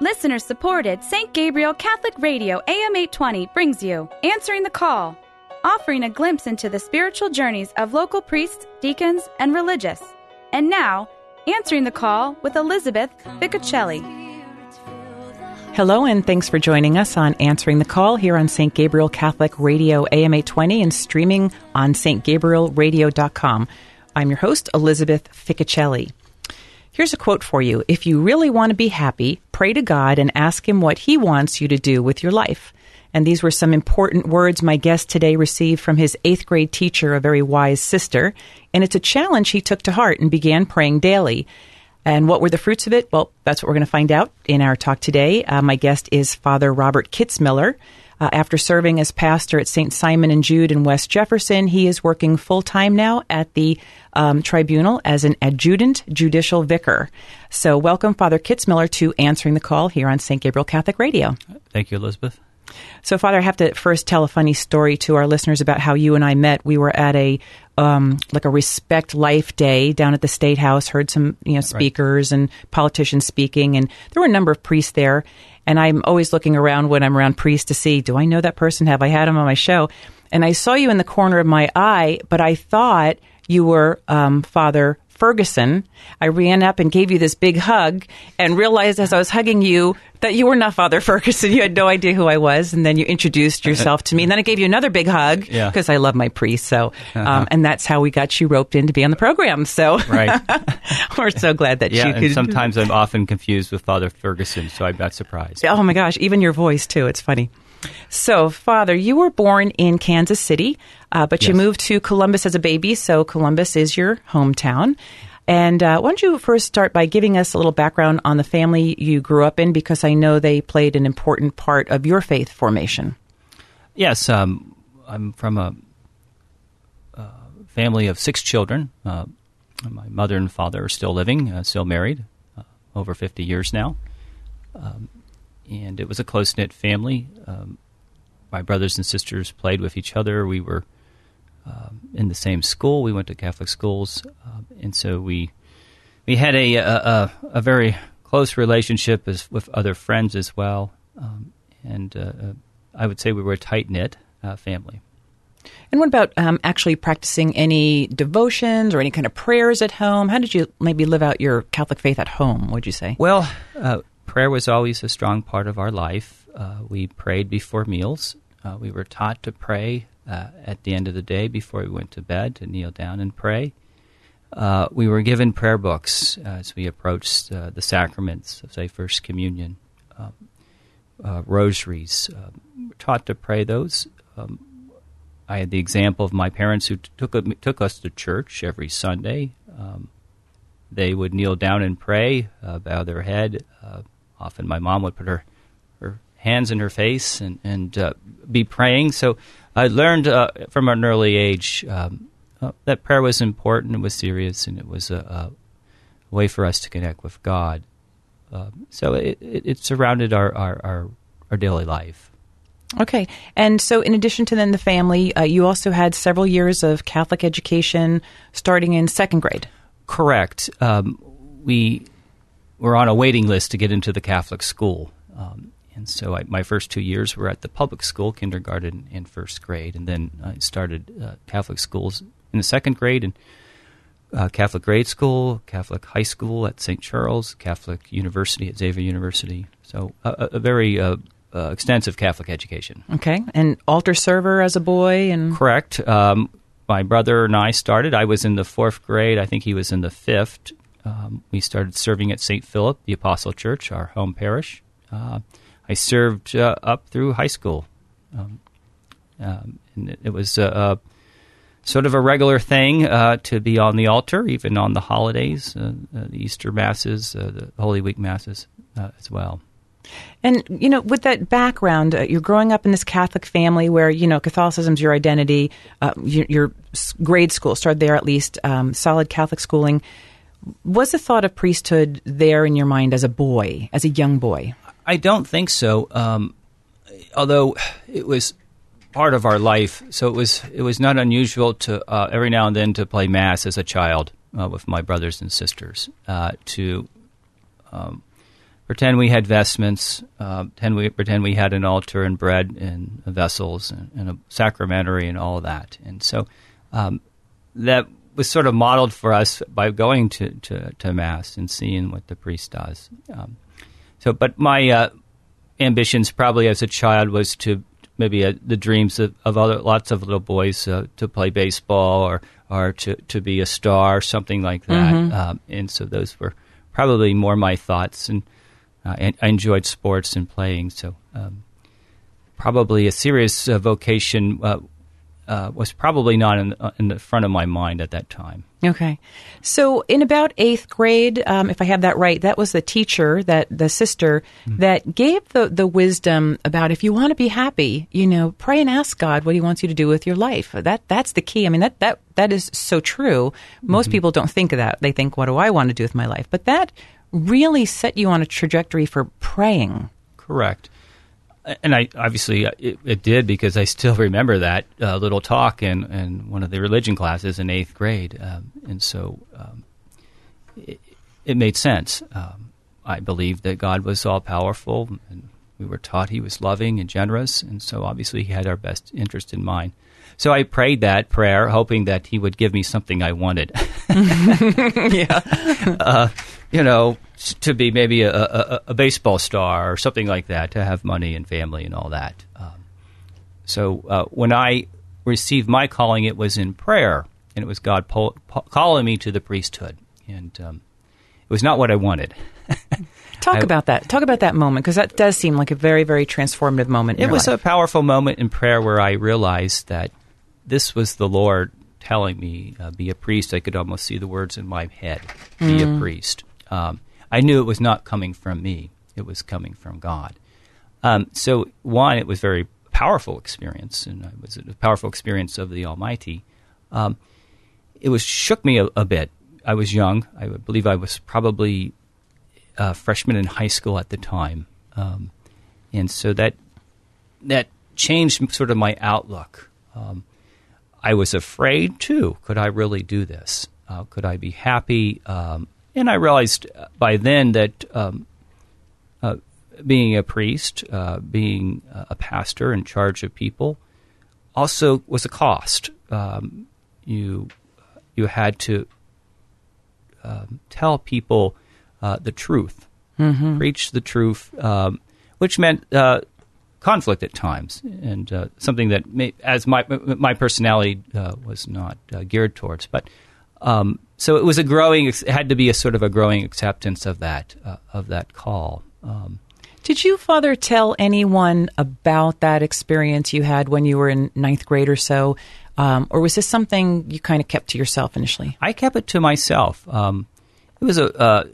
Listener supported St. Gabriel Catholic Radio AM 820 brings you Answering the Call, offering a glimpse into the spiritual journeys of local priests, deacons, and religious. And now, Answering the Call with Elizabeth Ficocelli. Hello, and thanks for joining us on Answering the Call here on St. Gabriel Catholic Radio AM 820 and streaming on stgabrielradio.com. I'm your host, Elizabeth Ficocelli. Here's a quote for you. If you really want to be happy, pray to God and ask Him what He wants you to do with your life. And these were some important words my guest today received from his eighth grade teacher, a very wise sister. And it's a challenge he took to heart and began praying daily. And what were the fruits of it? Well, that's what we're going to find out in our talk today. Uh, my guest is Father Robert Kitzmiller. Uh, after serving as pastor at St. Simon and Jude in West Jefferson, he is working full time now at the um, tribunal as an adjutant judicial vicar. So, welcome, Father Kitzmiller, to answering the call here on St. Gabriel Catholic Radio. Thank you, Elizabeth. So, Father, I have to first tell a funny story to our listeners about how you and I met. We were at a um, like a Respect Life Day down at the State House. Heard some you know speakers right. and politicians speaking, and there were a number of priests there. And I'm always looking around when I'm around priests to see, do I know that person? Have I had him on my show? And I saw you in the corner of my eye, but I thought you were um, Father Ferguson. I ran up and gave you this big hug and realized as I was hugging you that you were not Father Ferguson. You had no idea who I was. And then you introduced yourself to me. And then I gave you another big hug because yeah. I love my priest. So, um, uh-huh. and that's how we got you roped in to be on the program. So, right. we're so glad that yeah, you could. sometimes I'm often confused with Father Ferguson. So I'm not surprised. Oh my gosh. Even your voice, too. It's funny. So, Father, you were born in Kansas City, uh, but yes. you moved to Columbus as a baby, so Columbus is your hometown. And uh, why don't you first start by giving us a little background on the family you grew up in, because I know they played an important part of your faith formation. Yes, um, I'm from a, a, family of six children. Uh, my mother and father are still living, uh, still married, uh, over 50 years now. Um, and it was a close knit family. Um, my brothers and sisters played with each other. We were um, in the same school. We went to Catholic schools, uh, and so we we had a a, a very close relationship as, with other friends as well. Um, and uh, uh I would say we were a tight knit uh, family. And what about um, actually practicing any devotions or any kind of prayers at home? How did you maybe live out your Catholic faith at home? Would you say? Well, uh, prayer was always a strong part of our life. Uh, we prayed before meals. Uh, we were taught to pray uh, at the end of the day before we went to bed to kneel down and pray. Uh, we were given prayer books as we approached uh, the sacraments of, say, First Communion, um, uh, rosaries. taught to pray those. Um, I had the example of my parents who took, took us to church every Sunday. Um, they would kneel down and pray, bow their head, often my mom would put her her hands in her face and and uh, be praying. So I learned uh, from an early age um, uh, that prayer was important, it was serious, and it was a, a way for us to connect with God. Um, so it, it, it, surrounded our, our, our, our, daily life. Okay. And so, in addition to then the family, uh, you also had several years of Catholic education starting in second grade. Correct. Um, we were on a waiting list to get into the Catholic school. Um, and so I, my first two years were at the public school, kindergarten and first grade, and then I started uh, Catholic schools in the second grade and uh, Catholic grade school, Catholic high school at St. Charles, Catholic University at Xavier University. So a, a very uh, uh, extensive Catholic education. Okay, and altar server as a boy, and correct. Um, my brother and I started. I was in the fourth grade. I think he was in the fifth um, we started serving at St. Philip, the Apostle Church, our home parish. Uh, I served uh, up through high school. Um, um, and it, it was uh, sort of a regular thing uh, to be on the altar, even on the holidays, uh, uh, the Easter Masses, the Holy Week Masses as well. And, you know, with that background, uh, you're growing up in this Catholic family where, you know, Catholicism's your identity, uh, your, your, grade school started there at least, um, solid Catholic schooling. Was the thought of priesthood there in your mind as a boy, as a young boy? I don't think so. Um, although it was part of our life, so it was it was not unusual to uh, every now and then to play mass as a child uh, with my brothers and sisters. Uh, to um, pretend we had vestments, uh, pretend, we, pretend we had an altar and bread and vessels and, and a sacramentary and all that. And so um, that was sort of modeled for us by going to, to, to Mass and seeing what the priest does. Um, so, but my uh, ambitions probably as a child was to maybe uh, the dreams of, of, other lots of little boys uh, to play baseball or or to, to be a star, something like that. Mm-hmm. Um, and so those were probably more my thoughts. And uh, I enjoyed sports and playing. So um, probably a serious uh, vocation uh, was probably not in, uh, in, the front of my mind at that time. Okay. So, in about eighth grade, um, if I have that right, that was the teacher, that the sister, mm-hmm. that gave the, the wisdom about if you want to be happy, you know, pray and ask God what He wants you to do with your life. That That's the key. I mean, that, that, that is so true. Most mm-hmm. people don't think of that. They think, what do I want to do with my life? But that really set you on a trajectory for praying. Correct and I obviously uh, it, it, did because I still remember that uh, little talk in, in one of the religion classes in eighth grade, um, and so um, it, it, made sense. Um, I believed that God was all powerful, and we were taught He was loving and generous, and so obviously He had our best interest in mind. So I prayed that prayer, hoping that He would give me something I wanted. yeah, uh, you know, to be maybe a, a, a, baseball star or something like that, to have money and family and all that. Um, so uh, when I received my calling, it was in prayer, and it was God po- po- calling me to the priesthood, and um, it was not what I wanted. Talk I, about that. Talk about that moment because that does seem like a very, very transformative moment. it was life. a powerful moment in prayer where I realized that this was the Lord telling me, uh, "Be a priest." I could almost see the words in my head, "Be mm. a priest." Um, I knew it was not coming from me; it was coming from God. Um, so, one, it was very powerful experience, and it was a powerful experience of the Almighty. Um, it was shook me a, a, bit. I was young. I believe I was probably a freshman in high school at the time, um, and so that that changed sort of my outlook. Um, I was afraid too. Could I really do this? Uh, could I be happy? Um, and I realized by then that um, uh, being a priest, uh, being a pastor in charge of people, also was a cost. Um, you you had to um, tell people uh, the truth, mm-hmm. preach the truth, um, which meant uh, conflict at times, and uh, something that, may, as my my personality uh, was not geared towards, but. Um, so it was a growing. It had to be a sort of a growing acceptance of that uh, of that call. Um, did you, Father, tell anyone about that experience you had when you were in ninth grade or so, um, or was this something you kind of kept to yourself initially? I kept it to myself. Um, it was a uh,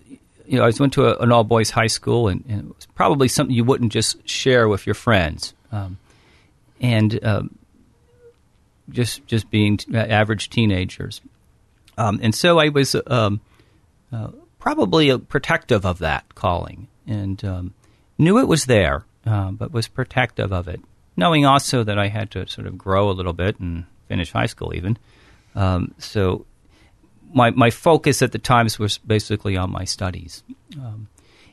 you know I went to a, an all boys high school, and, and, it was probably something you wouldn't just share with your friends, um, and um, just just being t- average teenagers. Um, and so I was um, uh, probably protective of that calling and um, knew it was there, uh, but was protective of it, knowing also that I had to sort of grow a little bit and finish high school even. Um, so my, my focus at the times was basically on my studies. Um,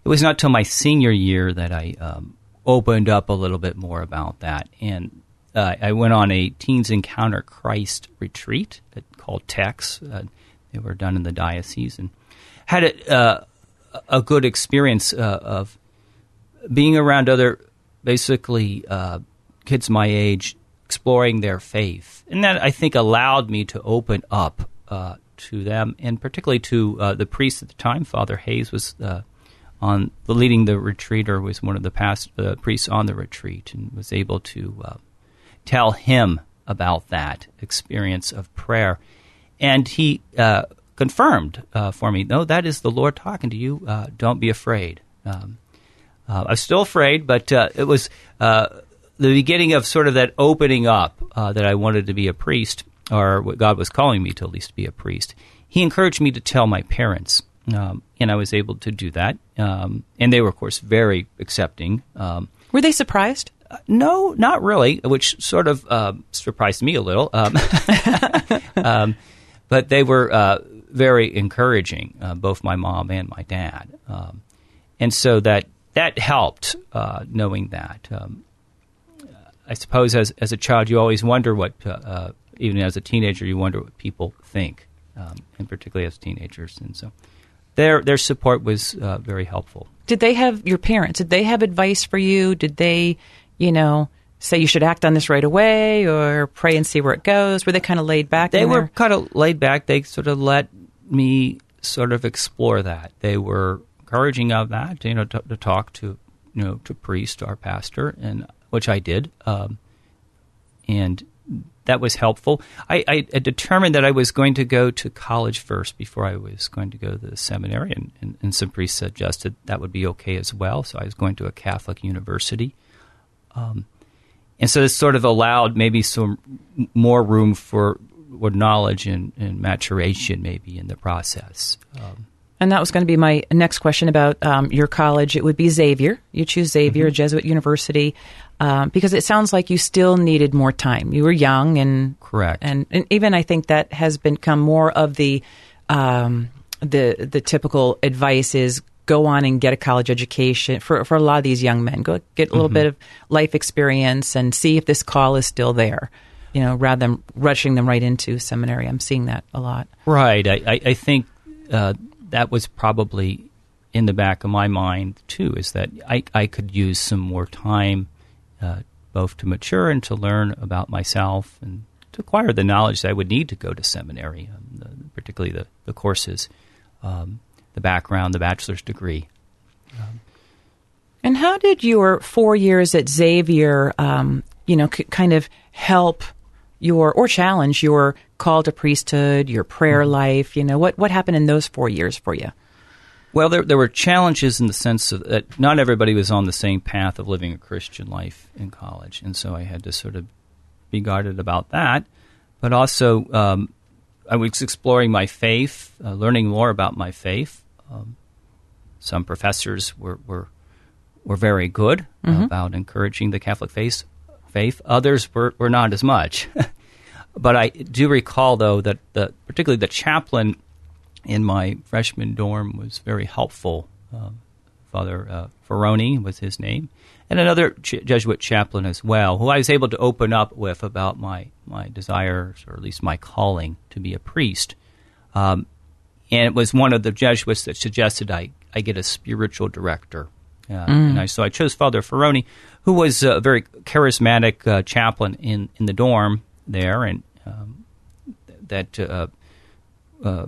it was not till my senior year that I um, opened up a little bit more about that. And uh, I went on a Teens Encounter Christ retreat called TEC. Uh, they were done in the diocese and had a, uh, a good experience uh, of being around other, basically, uh, kids my age exploring their faith. And that, I think, allowed me to open up uh, to them, and particularly to uh, the priest at the time. Father Hayes was uh, on the leading the retreat, or was one of the past priests on the retreat, and was able to tell him about that experience of prayer and he uh, confirmed uh, for me, no, that is the Lord talking to you. Uh, don't be afraid. Um, uh, I'm still afraid, but uh, it was uh, the beginning of sort of that opening up that I wanted to be a priest, or what God was calling me to at least be a priest. He encouraged me to tell my parents, um, and I was able to do that. Um, and they were, of course, very accepting. Um, were they surprised? Uh, no, not really, which sort of uh, surprised me a little. Um, um, but they were uh, very encouraging, uh, both my mom and my dad. Um, and so that that helped uh, knowing that. Um, I suppose as as a child, you always wonder what, uh, uh, even as a teenager, you wonder what people think, um, and particularly as teenagers. And so, their their support was uh, very helpful. Did they have your parents? Did they have advice for you? Did they, you know, say you should act on this right away or pray and see where it goes? Were they kind of laid back? They were kind of laid back. They sort of let me sort of explore that. They were encouraging of that, you know, to, to talk to, you know, to priest, our pastor, and which I did, um, and that was helpful. I, I, determined that I was going to go to college first before I was going to go to the seminary, and, and, and, some priests suggested that would be okay as well. So I was going to a Catholic university. Um, and so this sort of allowed maybe some more room for, knowledge and, and maturation, maybe in the process. Um, and that was going to be my next question about um, your college. It would be Xavier. You choose Xavier, mm-hmm. Jesuit University, um, because it sounds like you still needed more time. You were young, and correct, and, and even I think that has become more of the um, the the typical advice is go on and get a college education for for a lot of these young men. Go get a little mm-hmm. bit of life experience and see if this call is still there. You know, rather than rushing them right into seminary. I'm seeing that a lot. Right. I I, think. Uh, that was probably in the back of my mind too. Is that I I could use some more time, uh, both to mature and to learn about myself and to acquire the knowledge that I would need to go to seminary, um, the, particularly the the courses, um, the background, the bachelor's degree. Um, and how did your four years at Xavier, um, you know, c- kind of help your or challenge your call to priesthood, your prayer mm-hmm. life? You know, what what happened in those four years for you? Well, there there were challenges in the sense that not everybody was on the same path of living a Christian life in college, and so I had to sort of be guarded about that. But also, um, I was exploring my faith, uh, learning more about my faith. Um, some professors were were were very good mm-hmm. about encouraging the Catholic faith. Faith. Others were, were not as much. But I do recall, though, that the, particularly the chaplain in my freshman dorm was very helpful. Uh, Father uh, Ferroni was his name, and another Ch- Jesuit chaplain as well, who I was able to open up with about my, my desires, or at least my calling to be a priest. Um, and it was one of the Jesuits that suggested I, I get a spiritual director. Uh, mm. And I, so I chose Father Ferroni, who was a very charismatic uh, chaplain in, in the dorm there, and um, that uh, uh,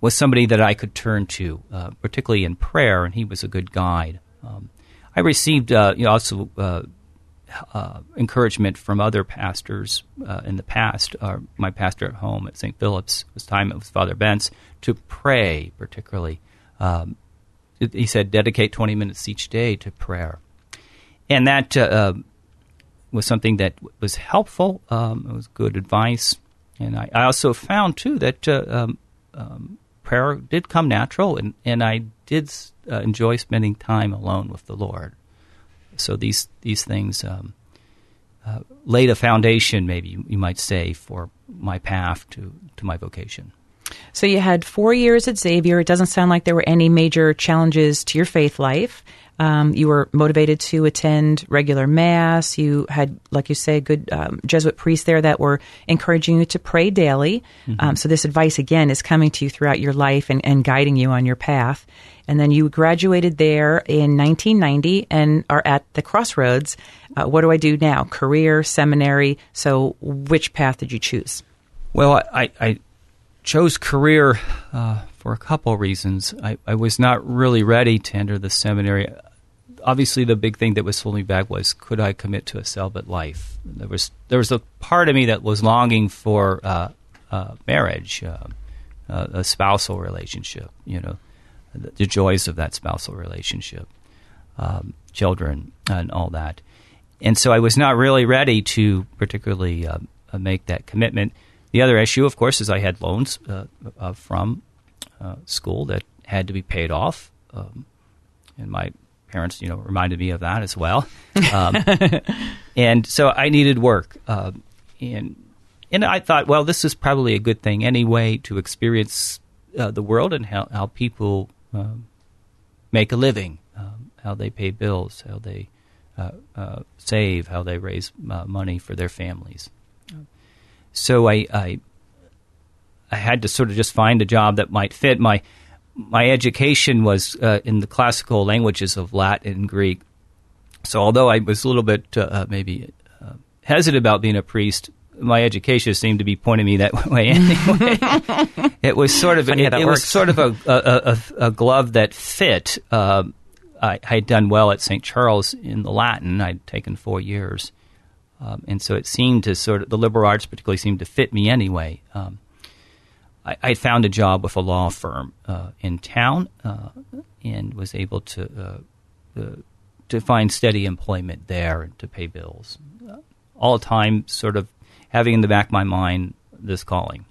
was somebody that I could turn to, uh, particularly in prayer, and he was a good guide. Um, I received uh, you know, also uh, uh, encouragement from other pastors in the past. my pastor at home at St. Philip's was time it was Father Bence to pray, particularly. Um, he said, dedicate 20 minutes each day to prayer. And that was something that was helpful. Um, it was good advice, and I, I also found too that uh, um, um, prayer did come natural, and and I did uh, enjoy spending time alone with the Lord. So these these things um, uh, laid a foundation, maybe you, you might say, for my path to to my vocation. So you had four years at Xavier. It doesn't sound like there were any major challenges to your faith life. Um, you were motivated to attend regular mass. You had, like you say, good um, Jesuit priests there that were encouraging you to pray daily. Mm-hmm. Um, so this advice again is coming to you throughout your life and, and guiding you on your path. And then you graduated there in 1990 and are at the crossroads. Uh, what do I do now? Career, seminary. So which path did you choose? Well, I, I chose career uh, for a couple of reasons. I, I was not really ready to enter the seminary obviously the big thing that was holding me back was could I commit to a celibate life? There was there was a part of me that was longing for uh, uh, marriage, uh, uh a spousal relationship. You know, the, the, joys of that spousal relationship, um, children, and all that. And so I was not really ready to particularly uh, uh, make that commitment. The other issue, of course, is I had loans from school that had to be paid off. Um, and my parents, you know, reminded me of that as well. Um, and so I needed work, uh, and and I thought, well, this is probably a good thing anyway to experience uh, the world and how, how people um, make a living, um, how they pay bills, how they uh, uh, save, how they raise uh, money for their families. So I, I, I had to sort of just find a job that might fit. My my education was uh, in the classical languages of Latin and Greek. So although I was a little bit uh, maybe uh, hesitant about being a priest, my education seemed to be pointing me that way anyway. it was sort of it, it was sort of a, a, a, a glove that fit. Um, I had done well at St. Charles in the Latin. I'd taken four years, um, and so it seemed to sort of the liberal arts particularly seemed to fit me anyway. Um, I, I, found a job with a law firm uh, in town uh, and was able to uh, uh to find steady employment there and to pay bills. all the time, sort of having in the back of my mind this calling.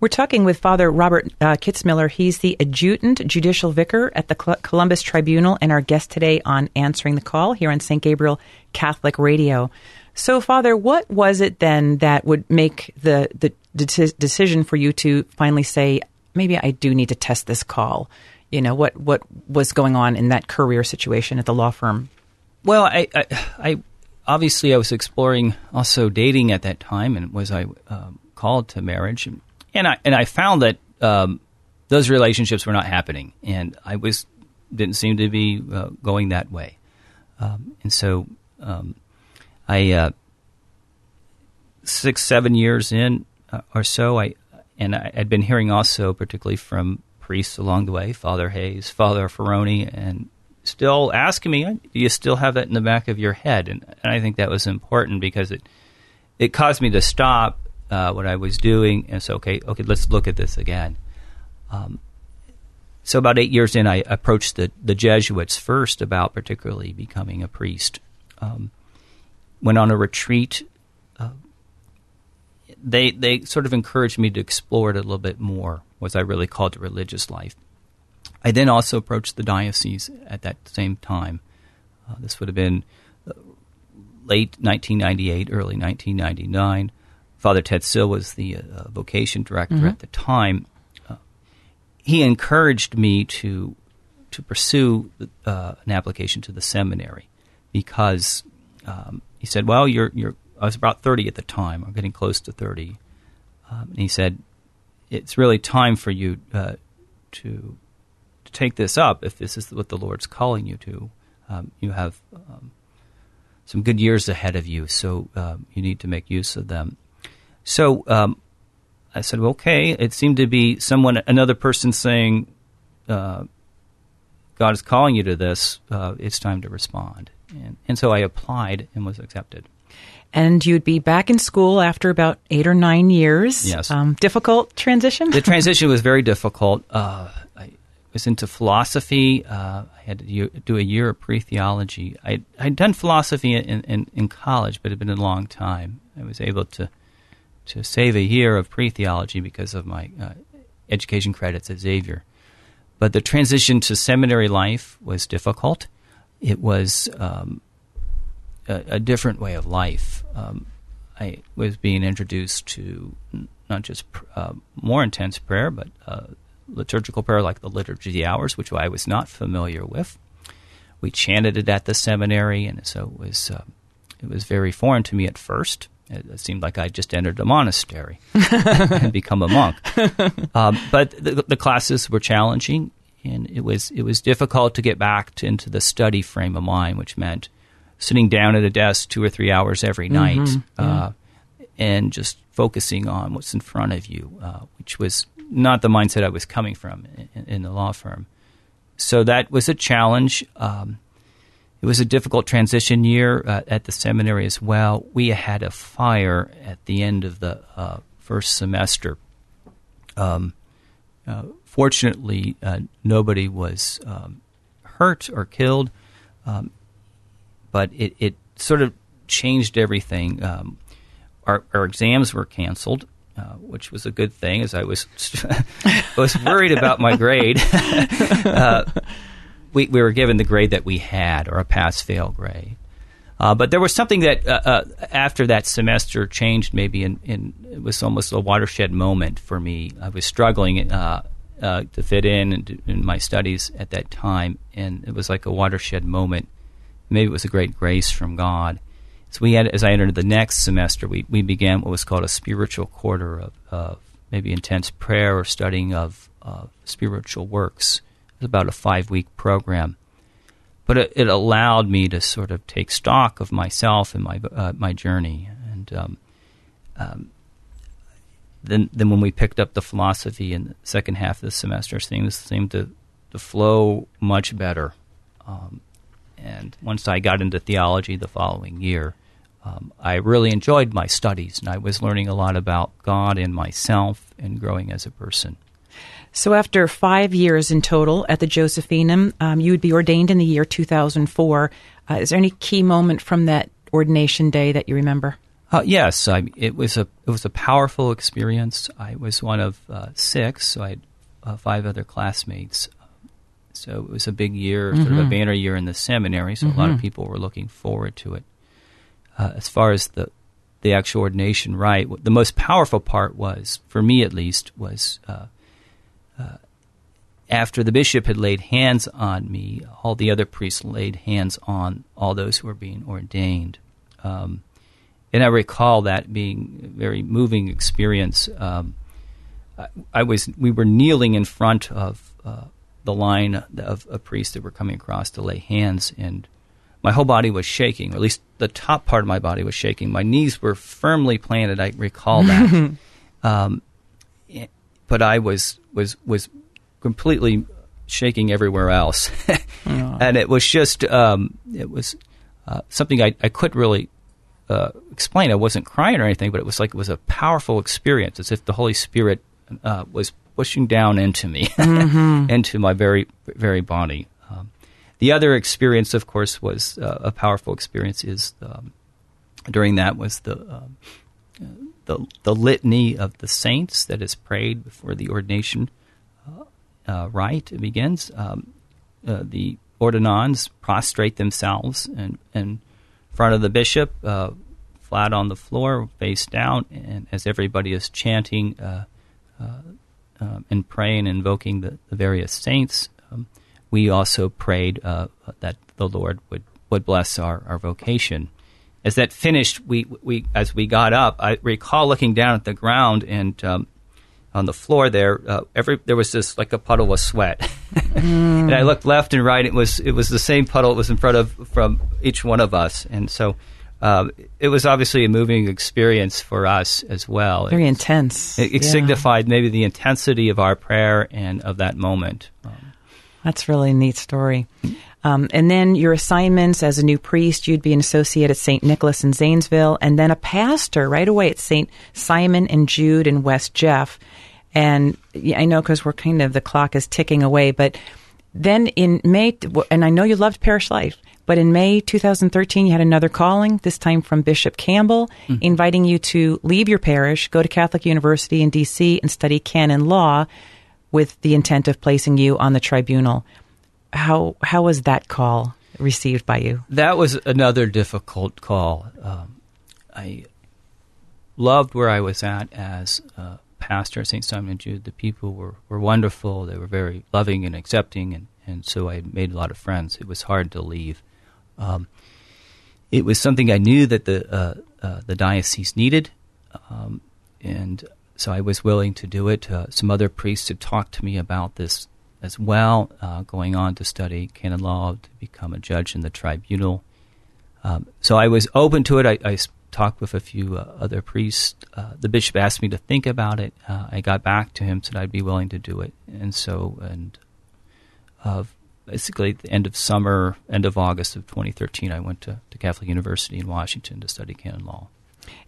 We're talking with Father Robert uh, Kitzmiller. He's the adjutant judicial vicar at the Columbus Tribunal and our guest today on Answering the Call here on St. Gabriel Catholic Radio. So, Father, what was it then that would make the, the de- decision for you to finally say, maybe I do need to test this call? You know, what, what was going on in that career situation at the law firm? Well, I, I, I obviously I was exploring also dating at that time, and was I um, called to marriage? And, I and I found that um, those relationships were not happening, and I was didn't seem to be uh, going that way, um, and so um, I uh, six seven years in uh, or so, I and I had been hearing also particularly from priests along the way, Father Hayes, Father Ferroni, and still asking me, do you still have that in the back of your head? And, and I think that was important because it it caused me to stop uh, what I was doing and say, okay, okay, let's look at this again. Um, so about eight years in, I approached the, the Jesuits first about particularly becoming a priest. Um, went on a retreat. Uh, they they sort of encouraged me to explore it a little bit more. Was I really called to religious life? I then also approached the diocese at that same time. Uh, this would have been uh, late 1998, early 1999. Father Ted Sill was the uh, vocation director mm-hmm. at the time. Uh, he encouraged me to to pursue uh, an application to the seminary because um, he said, "Well, you're you're." I was about 30 at the time. I'm getting close to 30, um, and he said, "It's really time for you uh, to to take this up if this is what the Lord's calling you to. Um, you have." Um, some good years ahead of you, so um, you need to make use of them. So um, I said, well, okay. It seemed to be someone, another person saying, uh, God is calling you to this. Uh, it's time to respond. And, and so I applied and was accepted. And you'd be back in school after about eight or nine years. Yes. Um, difficult transition? The transition was very difficult. Uh, I was into philosophy. Uh, I had to do a year of pre theology. I'd done philosophy in, in, in, college, but it had been a long time. I was able to to save a year of pre theology because of my uh, education credits at Xavier. But the transition to seminary life was difficult. It was um, a, a, different way of life. Um, I was being introduced to not just uh, more intense prayer, but uh, liturgical prayer like the Liturgy of the Hours, which I was not familiar with. We chanted it at the seminary, and so it was uh, it was very foreign to me at first. It seemed like I just entered a monastery and become a monk. Um, but the, the, classes were challenging, and it was it was difficult to get back to, into the study frame of mind, which meant sitting down at a desk two or three hours every night mm-hmm, uh, and just focusing on what's in front of you, uh, which was not the mindset I was coming from in, in, the law firm. So that was a challenge. Um, it was a difficult transition year uh, at the seminary as well. We had a fire at the end of the uh, first semester. Um, uh, fortunately, uh, nobody was um, hurt or killed, um, but it, it, sort of changed everything. Um, our, our, exams were canceled. Uh, which was a good thing, as I was was worried about my grade. Uh, we, we were given the grade that we had, or a pass fail grade. Uh, but there was something that uh, uh, after that semester changed. Maybe in, in, it was almost a watershed moment for me. I was struggling uh, to fit in, in in my studies at that time, and it was like a watershed moment. Maybe it was a great grace from God. So we had, as I entered the next semester, we, we began what was called a spiritual quarter of, of maybe intense prayer or studying of, of spiritual works. It was about a five week program, but it, it, allowed me to sort of take stock of myself and my uh, my journey. And um, um, then then when we picked up the philosophy in the second half of the semester, things seemed to to flow much better. Um, and once I got into theology the following year, um, I really enjoyed my studies, and I was learning a lot about God and myself and growing as a person. So, after five years in total at the Josephinum, um, you would be ordained in the year 2004. Uh, is there any key moment from that ordination day that you remember? Uh, yes, I, it was a it was a powerful experience. I was one of uh, six, so I had uh, five other classmates. So it was a big year, mm-hmm. sort of a mm-hmm. banner year in the seminary. So mm-hmm. a lot of mm-hmm. people were looking forward to it uh, as far as the the actual ordination rite, the most powerful part was, for me at least, was uh, uh, after the bishop had laid hands on me, all the other priests laid hands on all those who were being ordained. Um, and I recall that being a very moving experience. Um, I, I, was we were kneeling in front of uh, the line of, of priests that were coming across to lay hands, and my whole body was shaking, or at least the top part of my body was shaking. My knees were firmly planted. I recall that. um, but I was was was completely shaking everywhere else, and it was just um, it was uh, something I, I couldn't really uh, explain. I wasn't crying or anything, but it was like it was a powerful experience, as if the Holy Spirit uh, was pushing down into me, mm-hmm. into my very very body. The other experience, of course, was uh, a powerful experience. Is um, during that was the um, the the litany of the saints that is prayed before the ordination uh, uh, rite begins. Um, uh, the ordinands prostrate themselves and in front of the bishop, uh, flat on the floor, face down, and as everybody is chanting uh, and praying, invoking the, the various saints, we also prayed uh, that the Lord would, would bless our, our vocation. As that finished, we, we as we got up, I recall looking down at the ground and um, on the floor there, uh, every there was just like a puddle of sweat, mm. and I looked left and right. It was it was the same puddle. It was in front of from each one of us, and so um, it was obviously a moving experience for us as well. Very it, intense. It, it yeah. signified maybe the intensity of our prayer and of that moment. Um, that's really a neat story. Um, and then your assignments as a new priest, you'd be an associate at St. Nicholas in Zanesville, and then a pastor right away at St. Simon and Jude in West Jeff. And I know because we're kind of, the clock is ticking away, but then in May, and I know you loved parish life, but in May 2013, you had another calling, this time from Bishop Campbell, mm-hmm. inviting you to leave your parish, go to Catholic University in D.C., and study canon law with the intent of placing you on the tribunal. How how was that call received by you? That was another difficult call. Um, I loved where I was at as pastor at St. Simon and Jude. The people were, were wonderful. They were very loving and accepting, and, and so I made a lot of friends. It was hard to leave. Um, it was something I knew that the uh, uh, the diocese needed, um, and so I was willing to do it. Uh, some other priests had talked to me about this as well, uh, going on to study canon law, to become a judge in the tribunal. Um, so I was open to it. I, I talked with a few uh, other priests. Uh, the bishop asked me to think about it. Uh, I got back to him, said I'd be willing to do it. And so, and uh, basically, at the end of summer, end of August of 2013, I went to, to Catholic University in Washington to study canon law.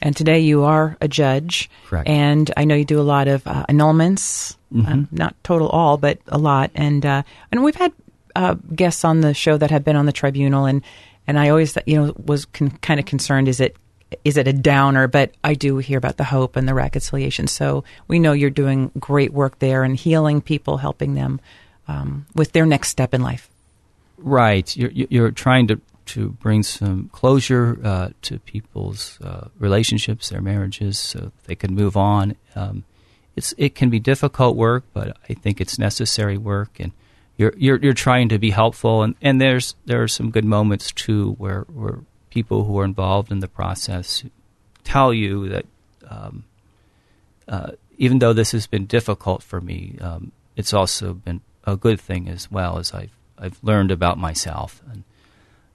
And today you are a judge. Correct. And I know you do a lot of uh, annulments, mm-hmm. uh, not total all, but a lot. And uh, and we've had uh, guests on the show that have been on the tribunal, and and I always you know was con- kind of concerned is it is it a downer? But I do hear about the hope and the reconciliation. So we know you're doing great work there and healing people, helping them um, with their next step in life. Right. You're, you're trying to to bring some closure uh, to people's uh, relationships, their marriages, so they can move on. Um, it's it can be difficult work, but I think it's necessary work, and you're you're, you're trying to be helpful, and, and there's there are some good moments too where where people who are involved in the process tell you that um, uh, even though this has been difficult for me, um, it's also been a good thing as well as I've I've learned about myself. And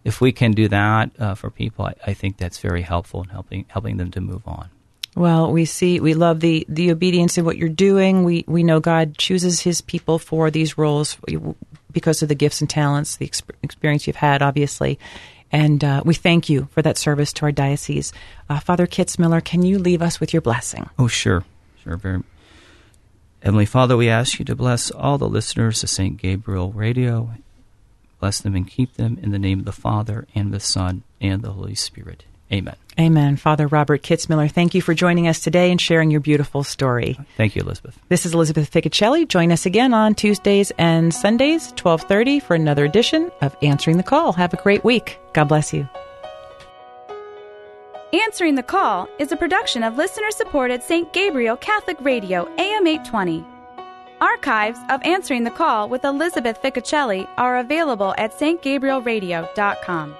if we can do that uh, for people, I, I, think that's very helpful in helping helping them to move on. Well, we see we love the the obedience in what you're doing. We we know God chooses His people for these roles because of the gifts and talents, the experience you've had, obviously. And uh, we thank you for that service to our diocese. Uh, Father Kitzmiller, can you leave us with your blessing? Oh, sure. Sure. Very. Heavenly Father, we ask you to bless all the listeners of St. Gabriel Radio Bless them and keep them in the name of the Father, and the Son, and the Holy Spirit. Amen. Amen. Father Robert Kitzmiller, thank you for joining us today and sharing your beautiful story. Thank you, Elizabeth. This is Elizabeth Ficocelli. Join us again on Tuesdays and Sundays, 1230, for another edition of Answering the Call. Have a great week. God bless you. Answering the Call is a production of listener-supported St. Gabriel Catholic Radio, AM 820. Archives of Answering the Call with Elizabeth Ficocelli are available at stgabrielradio.com.